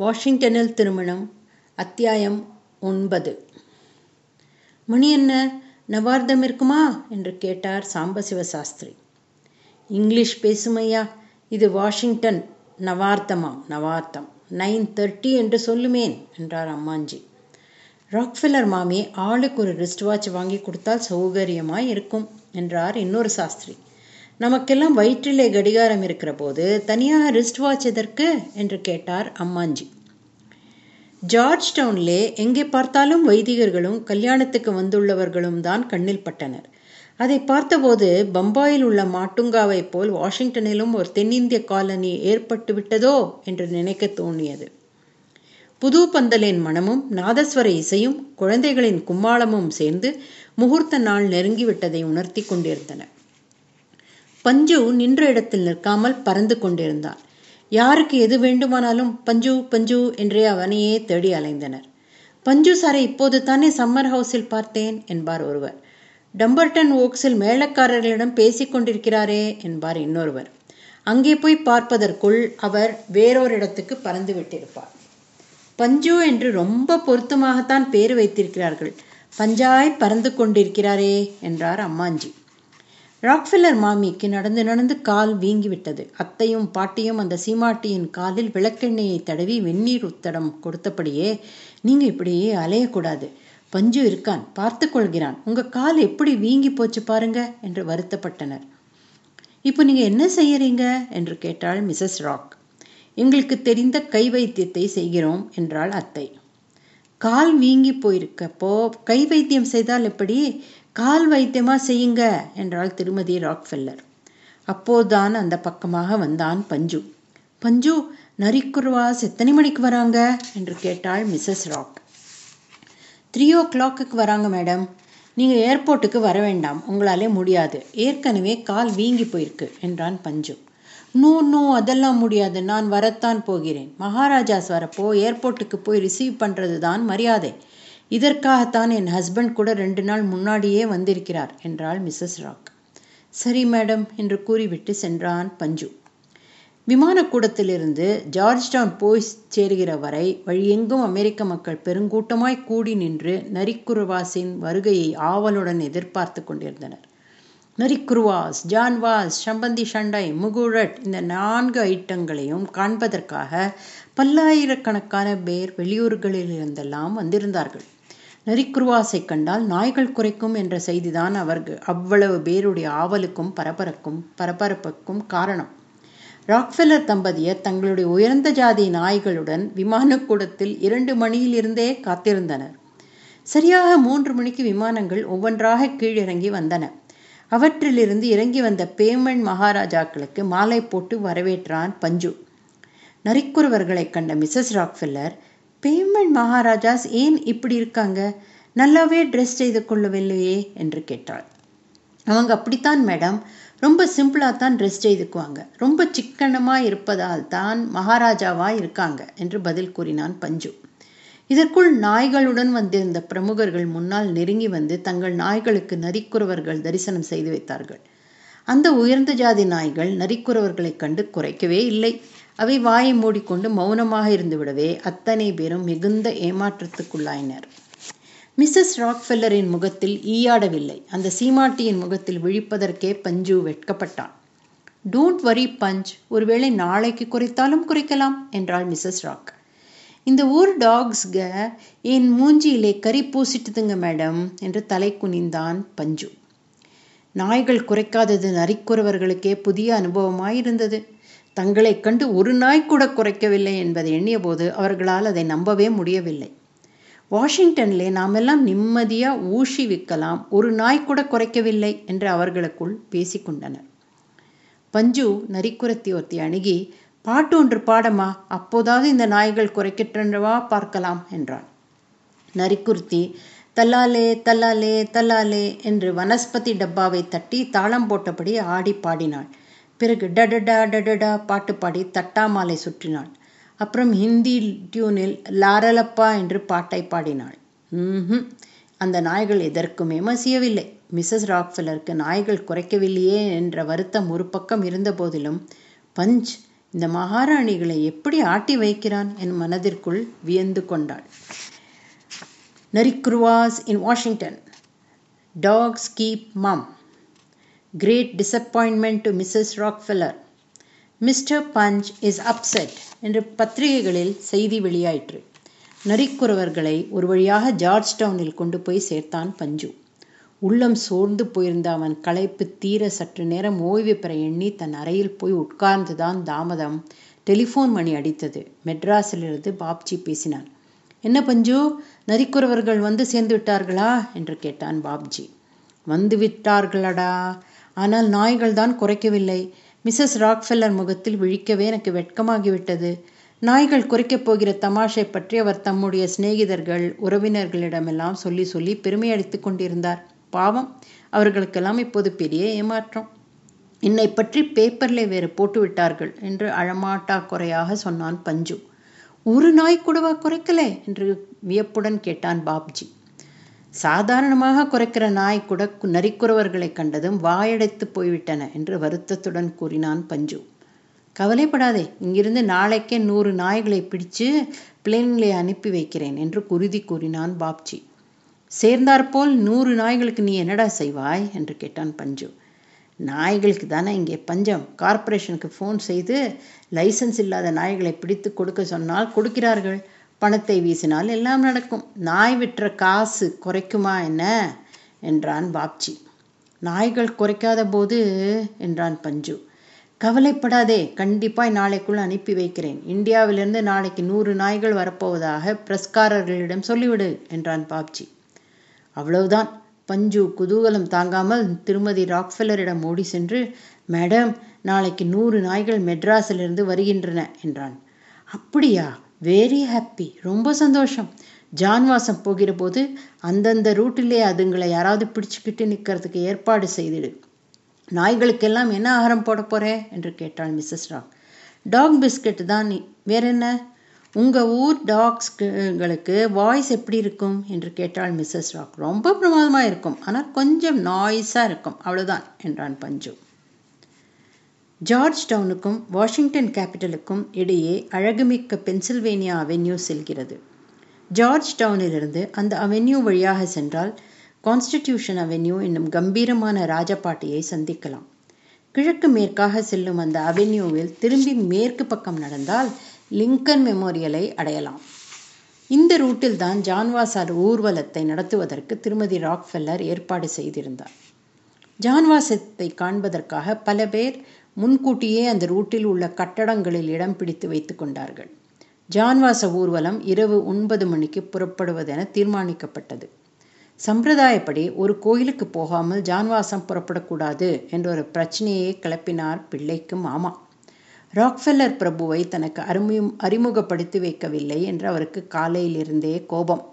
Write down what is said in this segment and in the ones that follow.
வாஷிங்டனில் திருமணம் அத்தியாயம் ஒன்பது. மணி என்ன நவார்த்தம் இருக்குமா என்று கேட்டார் சாம்பசிவ சாஸ்திரி இங்கிலீஷ் பேசுமையா? இது வாஷிங்டன் நவார்த்தமாம் நவார்த்தம். நைன் தேர்ட்டி என்று சொல்லுமேன் என்றார் அம்மாஞ்சி. ராக்ஃபில்லர் மாமி ஆளுக்கு ஒரு ரிஸ்ட் வாட்ச் வாங்கி கொடுத்தால் சௌகரியமாய் இருக்கும் என்றார் இன்னொரு சாஸ்திரி. நமக்கெல்லாம் வயிற்றிலே கடிகாரம் இருக்கிற போது தனியாக ரிஸ்ட் வாட்ச் எதற்கு? என்று கேட்டார் அம்மாஞ்சி. ஜார்ஜ் டவுன்லே எங்கே பார்த்தாலும் வைதிகர்களும் கல்யாணத்துக்கு வந்துள்ளவர்களும் தான் கண்ணில் பட்டனர். அதை பார்த்தபோது பம்பாயில் உள்ள மாட்டுங்காவை போல் வாஷிங்டனிலும் ஒரு தென்னிந்திய காலனி ஏற்பட்டு விட்டதோ என்று நினைக்க தோணியது. புது பந்தலின் மனமும் நாதஸ்வர இசையும் குழந்தைகளின் கும்மாளமும் சேர்ந்து முகூர்த்த நாள் நெருங்கிவிட்டதை உணர்த்தி கொண்டிருந்தன. பஞ்சு நின்ற இடத்தில் நிற்காமல் பறந்து கொண்டிருந்தான் யாருக்கு எது வேண்டுமானாலும் பஞ்சு பஞ்சு என்றே அவனையே தேடி அலைந்தனர். பஞ்சு சாரை இப்போது தானே சம்மர் ஹவுஸில் பார்த்தேன் என்பார் ஒருவர். டம்பர்டன் ஓக்ஸில் மேளக்காரர்களிடம் பேசிக் கொண்டிருக்கிறாரே என்பார் இன்னொருவர். அங்கே போய் பார்ப்பதற்குள் அவர் வேறொரு இடத்துக்கு பறந்து விட்டிருப்பார். பஞ்சு என்று ரொம்ப பொருத்தமாகத்தான் பேர் வைத்திருக்கிறார்கள். பஞ்சாய் பறந்து கொண்டிருக்கிறாரே என்றார் அம்மாஞ்சி. ராக்ஃபில்லர் மாமிக்கு நடந்து நடந்து கால் வீங்கிவிட்டது. அத்தையும் பாட்டியும் அந்த சீமாட்டியின் காலில் விளக்கெண்ணெயை தடவி வெந்நீர் உத்தடம் கொடுத்தபடியே நீங்கள் இப்படியே அலையக்கூடாது. பஞ்சு இருக்கான். பார்த்து கொள்கிறான். உங்கள் கால் எப்படி வீங்கி போச்சு பாருங்க என்று வருத்தப்பட்டனர். இப்போ நீங்கள் என்ன செய்யறீங்க? என்று கேட்டாள் மிஸ்ஸஸ் ராக். எங்களுக்கு தெரிந்த கை வைத்தியத்தை செய்கிறோம் என்றாள் அத்தை. கால் வீங்கி போயிருக்கப்போ கை வைத்தியம் செய்தால் எப்படி? கால் வைத்தியமாக செய்யுங்க என்றாள் திருமதி ராக்ஃபெல்லர். அப்போதுதான் அந்த பக்கமாக வந்தான் பஞ்சு. பஞ்சு நரிக்குருவாஸ் எத்தனை மணிக்கு வராங்க என்று கேட்டாள் மிஸ்ஸஸ் ராக். த்ரீ ஓ கிளாக்குக்கு வராங்க மேடம். நீங்கள் ஏர்போர்ட்டுக்கு வர வேண்டாம். உங்களாலே முடியாது. ஏற்கனவே கால் வீங்கி போயிருக்கு என்றான் பஞ்சு. நோ நோ அதெல்லாம் முடியாது. நான் வரத்தான் போகிறேன். மகாராஜாஸ் வரப்போ ஏர்போர்ட்டுக்கு போய் ரிசீவ் பண்ணுறது தான் மரியாதை. இதற்காகத்தான் என் ஹஸ்பண்ட் கூட ரெண்டு நாள் முன்னாடியே வந்திருக்கிறார் என்றாள் மிஸ்ஸஸ் ராக். சரி மேடம் என்று கூறிவிட்டு சென்றான் பஞ்சு. விமானக்கூடத்திலிருந்து ஜார்ஜ் டவுன் போய் சேருகிற வரை வழியெங்கும் அமெரிக்க மக்கள் பெருங்கூட்டமாய் கூடி நின்று நரிக்குருவாஸின் வருகையை ஆவலுடன் எதிர்பார்த்து கொண்டிருந்தனர். நரிக்குருவாஸ் ஜான்வாஸ் சம்பந்தி ஷண்டை முகுழட் இந்த நான்கு ஐட்டங்களையும் காண்பதற்காக பல்லாயிரக்கணக்கான பேர் வெளியூர்களிலிருந்தெல்லாம் வந்திருந்தார்கள். நரிக்குருவாசை கண்டால் நாய்கள் குறைக்கும் என்ற செய்திதான் அவர்கள் அவ்வளவு பேருடைய ஆவலுக்கும் பரபரக்கும் பரபரப்புக்கும் காரணம். ராக்ஃபெல்லர் தம்பதியர் தங்களுடைய உயர்ந்த ஜாதி நாய்களுடன் விமானக்கூடத்தில் இரண்டு மணியிலிருந்தே காத்திருந்தனர். சரியாக மூன்று மணிக்கு விமானங்கள் ஒவ்வொன்றாக கீழிறங்கி வந்தன. அவற்றிலிருந்து இறங்கி வந்த பேமன் மகாராஜாக்களுக்கு மாலை போட்டு வரவேற்றான் பஞ்சு. நரிக்குறவர்களை கண்ட மிஸ்ஸஸ் ராக்ஃபெல்லர் பேமெண்ட் மகாராஜாஸ் ஏன் இப்படி இருக்காங்க? நல்லாவே ட்ரெஸ் செய்து கொள்ளவில்லையே என்று கேட்டாள். அவங்க அப்படித்தான் மேடம் ரொம்ப சிம்பிளாக தான் ட்ரெஸ் செய்துக்குவாங்க. ரொம்ப சிக்கனமாக இருப்பதால் தான் மகாராஜாவாக இருக்காங்க என்று பதில் கூறினான் பஞ்சு. இதற்குள் நாய்களுடன் வந்திருந்த பிரமுகர்கள் முன்னால் நெருங்கி வந்து தங்கள் நாய்களுக்கு நரிக்குறவர்கள் தரிசனம் செய்து வைத்தார்கள். அந்த உயர்ந்த ஜாதி நாய்கள் நரிக்குறவர்களைக் கண்டு குறைக்கவே இல்லை. அவை வாயை மூடிக்கொண்டு மௌனமாக இருந்துவிடவே அத்தனை பேரும் மிகுந்த ஏமாற்றத்துக்குள்ளாயினர். மிஸ்ஸஸ் ராக்ஃபெல்லரின் முகத்தில் ஈயாடவில்லை. அந்த சீமாட்டியின் முகத்தில் விழிப்பதற்கே பஞ்சு வெட்கப்பட்டான். Don't worry punch. ஒருவேளை நாளைக்கு குறைத்தாலும் குறைக்கலாம் என்றாள் மிஸ்ஸஸ் ராக். இந்த ஊர் டாக்ஸ்க என் மூஞ்சியிலே கறி பூசிட்டுதுங்க மேடம் என்று தலை குனிந்தான் பஞ்சு. நாய்கள் குறைக்காதது நரிக்குறவர்களுக்கே புதிய அனுபவமாயிருந்தது. தங்களைக் கண்டு ஒரு நாய் கூட குறைக்கவில்லை என்பதை எண்ணியபோது அவர்களால் அதை நம்பவே முடியவில்லை. வாஷிங்டன்லே நாமெல்லாம் நிம்மதியாக ஊசி விற்கலாம் ஒரு நாய் கூட குறைக்கவில்லை என்று அவர்களுக்குள் பேசிக்கொண்டனர் பஞ்சு நரிக்குரத்தி ஒருத்தி அணுகி பாட்டு ஒன்று பாடமா அப்போதாவது இந்த நாய்கள் குறைக்கின்றனவா பார்க்கலாம் என்றான் நரிக்குருத்தி தல்லாலே தல்லாலே தல்லாலே என்று வனஸ்பதி டப்பாவை தட்டி தாளம் போட்டபடி ஆடி பாடினாள். பிறகு டடடா டடடா பாட்டு பாடி தட்டாமாலை சுற்றினாள். அப்புறம் ஹிந்தி டியூனில் லாரலப்பா என்று பாட்டை பாடினாள். ம் அந்த நாய்கள் எதற்குமே மசியவில்லை. மிஸ்ஸஸ் ராக்ஃபெல்லருக்கு நாய்கள் குறைக்கவில்லையே என்ற வருத்தம் ஒரு பக்கம் இருந்த போதிலும் பஞ்ச் இந்த மகாராணிகளை எப்படி ஆட்டி வைக்கிறான் என் மனதிற்குள் வியந்து கொண்டாள். நரிக்ருவாஸ் in Washington. Talks keep mum great disappointment to Mrs Rockefeller Mr Punch is upset என்று பத்திரிகைகளில் செய்தி வெளியாயிற்று. நரிக்குறவர்களை ஒரு வழியாக ஜார்ஜ் டவுனில் கொண்டு போய் சேர்த்தான் பஞ்சு. உள்ளம் சோர்ந்து போயிருந்த அவன் களைப்பு தீர சற்று நேரம் ஓய்வு பெற எண்ணி தன் அறையில் போய் உட்கார்ந்துதான் தாமதம் டெலிஃபோன் மணி அடித்தது. மெட்ராஸிலிருந்து பாப்ஜி பேசினான். என்ன பஞ்சு நரிக்குறவர்கள் வந்து சேர்ந்து விட்டார்களா? என்று கேட்டான் பாப்ஜி. வந்து விட்டார்களடா. ஆனால் நாய்கள் தான் குறைக்கவில்லை. மிஸ்ஸஸ் ராக்ஃபெல்லர் முகத்தில் விழிக்கவே எனக்கு வெட்கமாகிவிட்டது. நாய்கள் குறைக்கப் போகிற தமாஷை பற்றி அவர் தம்முடைய சிநேகிதர்கள் உறவினர்களிடமெல்லாம் சொல்லி சொல்லி பெருமையளித்துக் கொண்டிருந்தார். பாவம் அவர்களுக்கெல்லாம் இப்போது பெரிய ஏமாற்றம். என்னை பற்றி பேப்பரில் வேறு போட்டு விட்டார்கள் என்று அழமாட்டா குறையாக சொன்னான் பஞ்சு. ஒரு நாய் கூடவா குறைக்கலே? என்று வியப்புடன் கேட்டான் பாப்ஜி. சாதாரணமாக குறைக்கிற நாய் கூட நரிக்குறவர்களை கண்டதும் வாயடைத்து போய்விட்டன என்று வருத்தத்துடன் கூறினான் பஞ்சு. கவலைப்படாதே இங்கிருந்து நாளைக்கே நூறு நாய்களை பிடிச்சு பிளேன்களை அனுப்பி வைக்கிறேன் என்று குருதி கூறினான் பாப்ஜி. சேர்ந்தாற்போல் நூறு நாய்களுக்கு நீ என்னடா செய்வாய்? என்று கேட்டான் பஞ்சு. நாய்களுக்கு தானே இங்கே பஞ்சம். கார்ப்பரேஷனுக்கு ஃபோன் செய்து லைசன்ஸ் இல்லாத நாய்களை பிடித்து கொடுக்க சொன்னால் கொடுக்கிறார்கள். பணத்தை வீசினால் எல்லாம் நடக்கும். நாய் விட்டுற காசு குறைக்குமா என்ன? என்றான் பாப்ஜி. நாய்கள் குறைக்காத போது என்றான் பஞ்சு. கவலைப்படாதே கண்டிப்பாய் நாளைக்குள் அனுப்பி வைக்கிறேன். இந்தியாவிலிருந்து நாளைக்கு நூறு நாய்கள் வரப்போவதாக பிரஸ்காரர்களிடம் சொல்லிவிடு என்றான் பாப்ஜி. அவ்வளவுதான். பஞ்சு குதூகலம் தாங்காமல் திருமதி ராக்ஃபெல்லரிடம் ஓடி சென்று மேடம் நாளைக்கு நூறு நாய்கள் மெட்ராஸிலிருந்து வருகின்றன என்றான். அப்படியா? வெரி ஹாப்பி ரொம்ப சந்தோஷம். ஜான்வாசம் போகிற போது அந்தந்த ரூட்டிலே அதுங்களை யாராவது பிடிச்சிக்கிட்டு நிற்கிறதுக்கு ஏற்பாடு செய்திடு. நாய்களுக்கெல்லாம் என்ன ஆகாரம் போட போகிறே என்று கேட்டாள் மிஸ்ஸஸ் ராக் டாக் பிஸ்கட் தான். நீ வேற என்ன? உங்கள் ஊர் டாக்ஸ்களுக்கு வாய்ஸ் எப்படி இருக்கும்? என்று கேட்டாள் மிஸ்ஸஸ் ராக் ரொம்ப பிரமாதமாக இருக்கும். ஆனால் கொஞ்சம் நாய்ஸாக இருக்கும். அவ்வளோதான் என்றான் பஞ்சு. ஜார்ஜ் டவுனுக்கும் வாஷிங்டன் கேபிட்டலுக்கும் இடையே அழகுமிக்க பென்சில்வேனியா அவென்யூ செல்கிறது. ஜார்ஜ் டவுனிலிருந்து அந்த அவென்யூ வழியாக சென்றால் கான்ஸ்டிடியூஷன் அவென்யூ என்னும் கம்பீரமான ராஜபாட்டியை சந்திக்கலாம். கிழக்கு மேற்காக செல்லும் அந்த அவென்யூவில் திரும்பி மேற்கு பக்கம் நடந்தால் லிங்கன் மெமோரியலை அடையலாம். இந்த ரூட்டில் தான் ஜான்வாசார் ஊர்வலத்தை நடத்துவதற்கு திருமதி ராக்ஃபெல்லர் ஏற்பாடு செய்திருந்தார். ஜான்வாசத்தை காண்பதற்காக பல பேர் முன்கூட்டியே அந்த ரூட்டில் உள்ள கட்டடங்களில் இடம் பிடித்து வைத்துக் கொண்டார்கள். ஜான்வாச ஊர்வலம் இரவு ஒன்பது மணிக்கு புறப்படுவதென தீர்மானிக்கப்பட்டது. சம்பிரதாயப்படி ஒரு கோயிலுக்கு போகாமல் ஜான்வாசம் புறப்படக்கூடாது என்ற ஒரு பிரச்சனையை கிளப்பினார் பிள்ளைக்கு மாமா. ராக்ஃபெல்லர் பிரபுவை தனக்கு அறிமுகம் அறிமுகப்படுத்தி வைக்கவில்லை என்று அவருக்கு காலையிலிருந்தே கோபம்.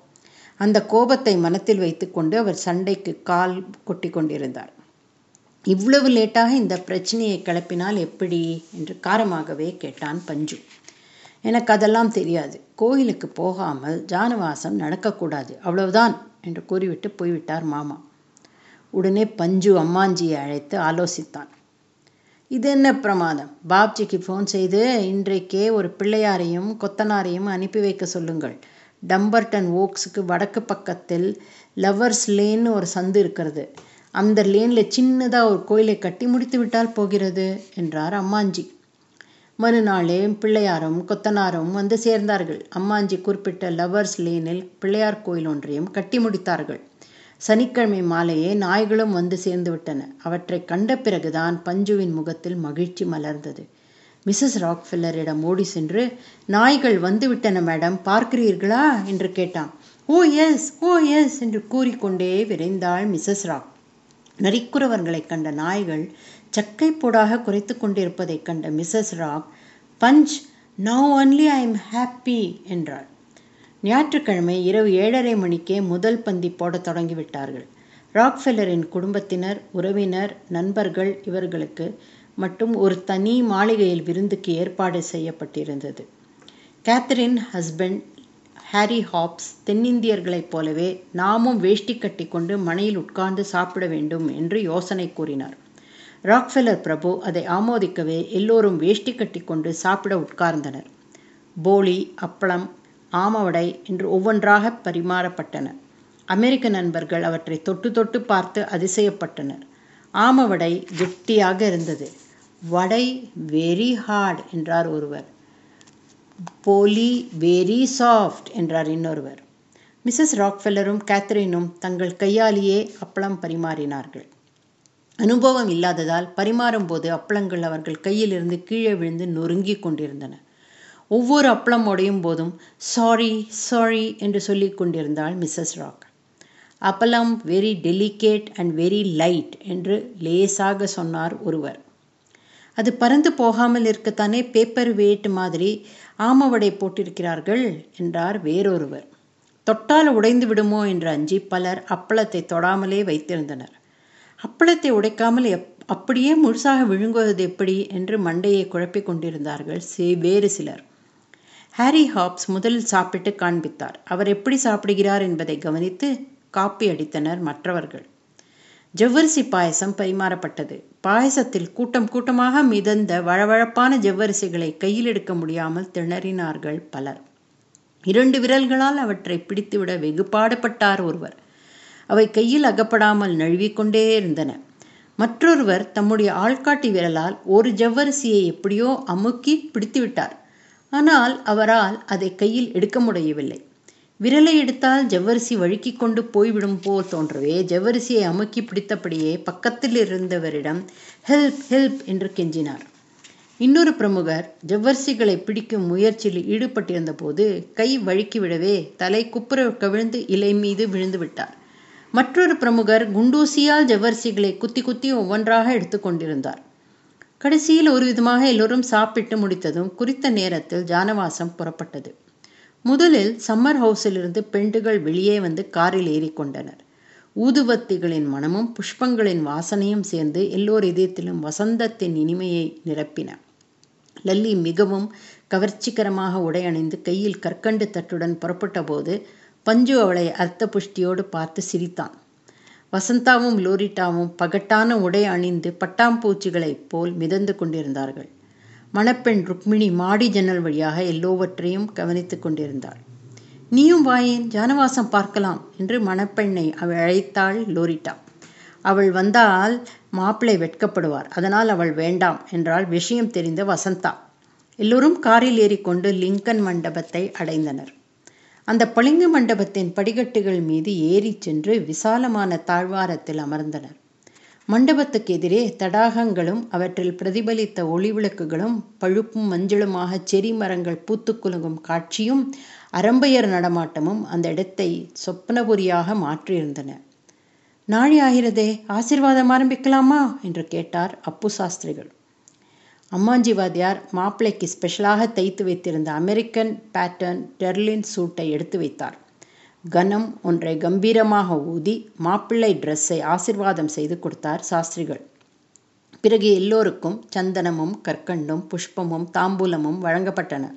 அந்த கோபத்தை மனத்தில் வைத்துக்கொண்டு அவர் சண்டைக்கு கால் கொட்டி கொண்டிருந்தார். இவ்வளவு லேட்டாக இந்த பிரச்சனையை கிளப்பினால் எப்படி? என்று காரமாகவே கேட்டான் பஞ்சு. எனக்கு அதெல்லாம் தெரியாது. கோயிலுக்கு போகாமல் ஜானவாசம் நடக்கக்கூடாது. அவ்வளவுதான் என்று கூறிவிட்டு போய்விட்டார் மாமா. உடனே பஞ்சு அம்மாஞ்சியை அழைத்து ஆலோசித்தான். இது என்ன பிரமாதம்? பாப்ஜிக்கு ஃபோன் செய்து இன்றைக்கே ஒரு பிள்ளையாரையும் கொத்தனாரையும் அனுப்பி வைக்க சொல்லுங்கள். டம்பர்டன் ஓக்ஸுக்கு வடக்கு பக்கத்தில் லவர்ஸ் லேன்னு ஒரு சந்து இருக்கிறது. அந்த லேனில் சின்னதாக ஒரு கோயிலை கட்டி முடித்து விட்டால் போகிறது என்றார் அம்மாஞ்சி. மறுநாளே பிள்ளையாரும் கொத்தனாரும் வந்து சேர்ந்தார்கள். அம்மாஞ்சி குறிப்பிட்ட லவர்ஸ் லேனில் பிள்ளையார் கோயில் ஒன்றையும் கட்டி முடித்தார்கள். சனிக்கிழமை மாலையே நாய்களும் வந்து சேர்ந்து விட்டன. அவற்றை கண்ட பிறகுதான் பஞ்சுவின் முகத்தில் மகிழ்ச்சி மலர்ந்தது. மிஸ்ஸஸ் ராக்ஃபில்லரிடம் ஓடி சென்று நாய்கள் வந்துவிட்டன மேடம். பார்க்கிறீர்களா? என்று கேட்டான். Oh yes. Oh yes. என்று கூறிக்கொண்டே விரைந்தாள் மிஸ்ஸஸ் ராக் நரிக்குறவர்களைக் கண்ட நாய்கள் சக்கை போடாக குறைத்து கொண்டிருப்பதைக் கண்ட Mrs Rock Punch now only I am happy என்றாள். ஞாயிற்றுக்கிழமை இரவு ஏழரை மணிக்கே முதல் பந்தி போடத் தொடங்கிவிட்டார்கள். ராக்ஃபெல்லரின் குடும்பத்தினர் உறவினர் நண்பர்கள் இவர்களுக்கு மட்டும் ஒரு தனி மாளிகையில் விருந்துக்கு ஏற்பாடு செய்யப்பட்டிருந்தது. கேத்தரின் ஹஸ்பண்ட் ஹாரி ஹாப்ஸ் தென்னிந்தியர்களைப் போலவே நாமும் வேஷ்டி கட்டி கொண்டு மனையில் உட்கார்ந்து சாப்பிட வேண்டும் என்று யோசனை கூறினார். ராக்ஃபெல்லர் பிரபு அதை ஆமோதிக்கவே எல்லோரும் வேஷ்டி கட்டி கொண்டு சாப்பிட உட்கார்ந்தனர். போலி அப்பளம் ஆமவடை என்று ஒவ்வொன்றாக பரிமாறப்பட்டன. அமெரிக்க நண்பர்கள் அவற்றை தொட்டு தொட்டு பார்த்து அதிசயப்பட்டனர். ஆமவடை கெட்டியாக இருந்தது. வடை வெரி ஹார்ட் என்றார் ஒருவர். போலி வெரி சாஃப்ட் என்றார் இன்னொருவர். மிஸ்ஸஸ் ராக்ஃபெல்லரும் கேத்ரினும் தங்கள் கையாலேயே அப்பளம் பரிமாறினார்கள். அனுபவம் இல்லாததால் பரிமாறும்போது அப்பளங்கள் அவர்கள் கையிலிருந்து கீழே விழுந்து நொறுங்கிக் கொண்டிருந்தன. ஒவ்வொரு அப்பளம் உடையும் போதும் சாரி சாரி என்று சொல்லிக் கொண்டிருந்தாள் Mrs Rock appalam very delicate and very light என்று லேசாக சொன்னார் ஒருவர். அது பறந்து போகாமல் இருக்கத்தானே பேப்பர் வெயிட் மாதிரி ஆமவடை போட்டிருக்கிறார்கள் என்றார் வேறொருவர். தொட்டால் உடைந்து விடுமோ என்று அஞ்சி பலர் அப்பளத்தை தொடாமலே வைத்திருந்தனர். அப்பளத்தை உடைக்காமல் எப் அப்படியே முழுசாக விழுங்குவது எப்படி என்று மண்டையை குழப்பிக் கொண்டிருந்தார்கள் சே வேறு சிலர். ஹாரி ஹாப்ஸ் முதலில் சாப்பிட்டு காண்பித்தார். அவர் எப்படி சாப்பிடுகிறார் என்பதை கவனித்து காப்பி அடித்தனர் மற்றவர்கள். ஜவ்வரிசி பாயசம் பரிமாறப்பட்டது. பாயசத்தில் கூட்டம் கூட்டமாக மிதந்த வழவழப்பான ஜவ்வரிசிகளை கையில் எடுக்க முடியாமல் திணறினார்கள் பலர். இரண்டு விரல்களால் அவற்றை பிடித்துவிட வெகு பாடுபட்டார் ஒருவர். அவை கையில் அகப்படாமல் நழுவிக்கொண்டே இருந்தன. மற்றொருவர் தம்முடைய ஆள்காட்டி விரலால் ஒரு ஜவ்வரிசியை எப்படியோ அமுக்கி பிடித்துவிட்டார். ஆனால் அவரால் அதை கையில் எடுக்க முடியவில்லை. விரலை எடுத்தால் ஜவ்வரிசி வழுக்கி கொண்டு போய்விடும் போல் தோன்றவே. ஜவ்வரிசியை அமுக்கி பிடித்தபடியே பக்கத்தில் இருந்தவரிடம் ஹெல்ப் ஹெல்ப் என்று கெஞ்சினார். இன்னொரு பிரமுகர் ஜவ்வரிசிகளை பிடிக்கும் முயற்சியில் ஈடுபட்டிருந்த போது கை வழுக்கிவிடவே தலை குப்புற கவிழ்ந்து இலை மீது விழுந்து விட்டார். மற்றொரு பிரமுகர் குண்டூசியால் ஜவ்வரிசிகளை குத்தி குத்தி ஒவ்வொன்றாக எடுத்துக்கொண்டிருந்தார் கடைசியில் ஒரு விதமாக எல்லோரும் சாப்பிட்டு முடித்ததும் குறித்த நேரத்தில் ஜானவாசம் புறப்பட்டது. முதலில் சம்மர் ஹவுஸிலிருந்து பெண்டுகள் வெளியே வந்து காரில் ஏறிக்கொண்டனர். ஊதுவத்திகளின் மனமும் புஷ்பங்களின் வாசனையும் சேர்ந்து எல்லோர் இதயத்திலும் வசந்தத்தின் இனிமையை நிரப்பின. லல்லி மிகவும் கவர்ச்சிகரமாக உடை அணிந்து கையில் கற்கண்டு தட்டுடன் புறப்பட்ட போது பஞ்சு அவளை அர்த்த புஷ்டியோடு பார்த்து சிரித்தான். வசந்தாவும் லோரிட்டாவும் பகட்டான உடை அணிந்து பட்டாம்பூச்சிகளைப் போல் மிதந்து கொண்டிருந்தார்கள். மணப்பெண் ருக்மிணி மாடி ஜன்னல் வழியாக எல்லோவற்றையும் கவனித்துக் கொண்டிருந்தாள். நீயும் வாயேன் ஜானவாசம் பார்க்கலாம் என்று மணப்பெண்ணை அவள் அழைத்தாள் லோரிட்டா. அவள் வந்தால் மாப்பிள்ளை வெட்கப்படுவார் அதனால் அவள் வேண்டாம் என்றால் விஷயம் தெரிந்த வசந்தா. எல்லோரும் காரில் ஏறிக்கொண்டு லிங்கன் மண்டபத்தை அடைந்தனர். அந்த பளிங்கு மண்டபத்தின் படிக்கட்டுகள் மீது ஏறிச் சென்று விசாலமான தாழ்வாரத்தில் அமர்ந்தனர். மண்டபத்துக்கு எதிரே தடாகங்களும் அவற்றில் பிரதிபலித்த ஒளி விளக்குகளும் பழுப்பும் மஞ்சளுமாக செரி மரங்கள் பூத்துக்குலுங்கும் காட்சியும் அரம்பையர் நடமாட்டமும் அந்த இடத்தை சொப்னபுரியாக மாற்றியிருந்தன. நாழி ஆகிறதே ஆசிர்வாதம் ஆரம்பிக்கலாமா? என்று கேட்டார் அப்பு சாஸ்திரிகள். அம்மாஞ்சி வாத்தியார் மாப்பிள்ளைக்கு ஸ்பெஷலாக தைத்து வைத்திருந்த அமெரிக்கன் பேட்டர்ன் டெர்லின் சூட்டை எடுத்து வைத்தார். கனம் ஒன்றை கம்பீரமாக ஊதி மாப்பிள்ளை ட்ரெஸ்ஸை ஆசிர்வாதம் செய்து கொடுத்தார் சாஸ்திரிகள். பிறகு எல்லோருக்கும் சந்தனமும் கற்கண்டும் புஷ்பமும் தாம்பூலமும் வழங்கப்பட்டன.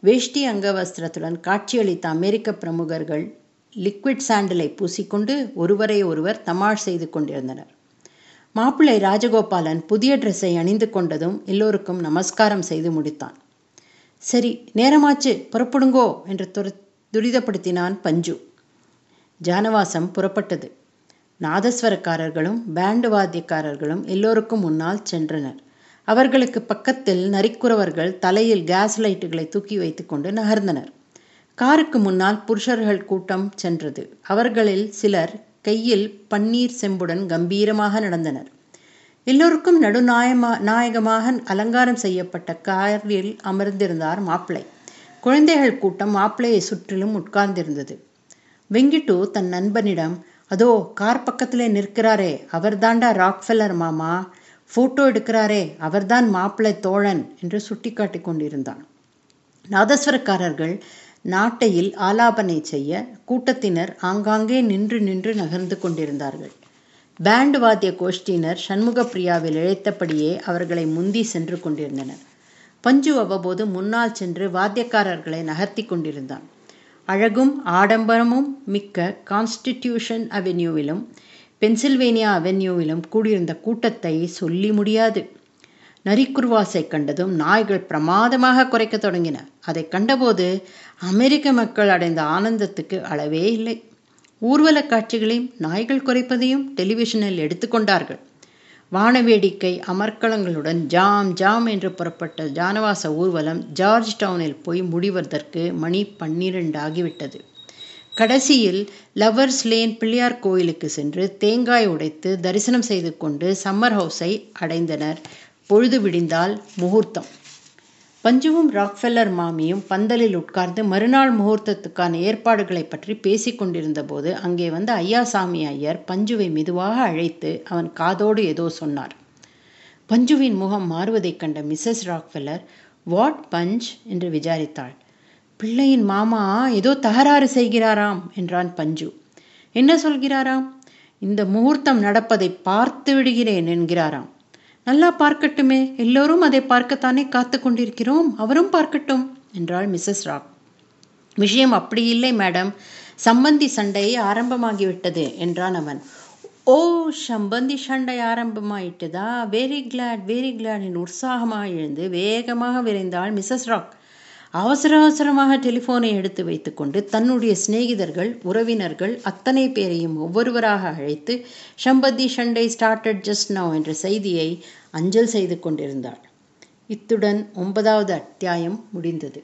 வேஷ்டி அங்கவஸ்திரத்துடன் காட்சியளித்த அமெரிக்க பிரமுகர்கள் லிக்விட் சாண்டிலை பூசிக்கொண்டு ஒருவரை ஒருவர் தமாஷ் செய்து கொண்டிருந்தனர். மாப்பிள்ளை ராஜகோபாலன் புதிய ட்ரெஸ்ஸை அணிந்து கொண்டதும் எல்லோருக்கும் நமஸ்காரம் செய்து முடித்தான். சரி நேரமாச்சு புறப்படுங்கோ என்று துர துரிதப்படுத்தினான் பஞ்சு. ஜானவாசம் புறப்பட்டது. நாதஸ்வரக்காரர்களும் பேண்டு வாத்தியக்காரர்களும் எல்லோருக்கும் முன்னால் சென்றனர். அவர்களுக்கு பக்கத்தில் நரிக்குறவர்கள் தலையில் கேஸ் லைட்டுகளை தூக்கி வைத்துக்கொண்டு நகர்ந்தனர். காருக்கு முன்னால் புருஷர்கள் கூட்டம் சென்றது. அவர்களில் சிலர் கையில் பன்னீர் செம்புடன் கம்பீரமாக நடந்தனர். எல்லோருக்கும் நடுநாயமா நாயகமாக அலங்காரம் செய்யப்பட்ட காரில் அமர்ந்திருந்தார் மாப்பிள்ளை. குழந்தைகள் கூட்டம் மாப்பிள்ளையை சுற்றிலும் உட்கார்ந்திருந்தது. வெங்கிட்டு தன் நண்பனிடம் அதோ கார் பக்கத்திலே நிற்கிறாரே அவர்தாண்டா ராக்ஃபெல்லர் மாமா? ஃபோட்டோ எடுக்கிறாரே அவர்தான் மாப்பிள்ளை தோழன் என்று சுட்டிக்காட்டி கொண்டிருந்தான். நாதஸ்வரக்காரர்கள் நாட்டையில் ஆலாபனை செய்ய கூட்டத்தினர் ஆங்காங்கே நின்று நின்று நகர்ந்து கொண்டிருந்தார்கள். பேண்ட் வாத்திய கோஷ்டியினர் சண்முகப்பிரியாவில் இழைத்தபடியே அவர்களை முந்தி சென்று கொண்டிருந்தனர். பஞ்சு அவ்வப்போது முன்னால் சென்று வாத்தியக்காரர்களை நகர்த்தி கொண்டிருந்தான். அழகும் ஆடம்பரமும் மிக்க கான்ஸ்டிடியூஷன் அவென்யூவிலும் பென்சில்வேனியா அவென்யூவிலும் கூடியிருந்த கூட்டத்தை சொல்லி முடியாது. நரிக்குர்வாசை கண்டதும் நாய்கள் பிரமாதமாக குறைக்க தொடங்கின. அதை கண்டபோது அமெரிக்க மக்கள் அடைந்த ஆனந்தத்துக்கு அளவே இல்லை. ஊர்வலக் காட்சிகளையும் நாய்கள் குறைப்பதையும் டெலிவிஷனில் எடுத்துக்கொண்டார்கள் வானவேடிக்கை அமர்க்களங்களுடன் ஜாம் ஜாம் என்று புறப்பட்ட ஜானவாச ஊர்வலம் ஜார்ஜ் டவுனில் போய் முடிவதற்கு மணி பன்னிரண்டு ஆகிவிட்டது கடைசியில் லவர்ஸ் லேன் பிள்ளையார் கோயிலுக்கு சென்று தேங்காய் உடைத்து தரிசனம் செய்து கொண்டு சம்மர் ஹவுஸை அடைந்தனர். பொழுது விடிந்தால் முகூர்த்தம். பஞ்சுவும் ராக்ஃபெல்லர் மாமியும் பந்தலில் உட்கார்ந்து மறுநாள் முகூர்த்தத்துக்கான ஏற்பாடுகளை பற்றி பேசிக் கொண்டிருந்த போது அங்கே வந்த ஐயாசாமி ஐயர் பஞ்சுவை மெதுவாக அழைத்து அவன் காதோடு ஏதோ சொன்னார். பஞ்சுவின் முகம் மாறுவதைக் கண்ட மிஸ்ஸஸ் ராக்ஃபெல்லர் வாட் பஞ்ச்? என்று விசாரித்தாள். பிள்ளையின் மாமா ஏதோ தகராறு செய்கிறாராம் என்றான் பஞ்சு. என்ன சொல்கிறாராம்? இந்த முகூர்த்தம் நடப்பதை பார்த்து விடுகிறேன் என்கிறாராம். நல்லா பார்க்கட்டுமே. எல்லோரும் அதை பார்க்கத்தானே காத்து கொண்டிருக்கிறோம்? அவரும் பார்க்கட்டும் என்றாள் மிஸ்ஸஸ் ராக். விஷயம் அப்படி இல்லை மேடம். சம்பந்தி சண்டை ஆரம்பமாகிவிட்டது என்றான் அவன். ஓ சம்பந்தி சண்டை ஆரம்பமாயிட்டதா? வெரி கிளாட் வெரி கிளாட் என்று உற்சாகமாக எழுந்து வேகமாக விரைந்தாள் மிஸ்ஸஸ் ராக். அவசர அவசரமாக டெலிஃபோனை எடுத்து வைத்துக்கொண்டு தன்னுடைய சிநேகிதர்கள் உறவினர்கள் அத்தனை பேரையும் ஒவ்வொருவராக அழைத்து sambandhi sandai started just now என்ற செய்தியை அஞ்சல் செய்து கொண்டிருந்தாள். இத்துடன் ஒன்பதாவது அத்தியாயம் முடிந்தது.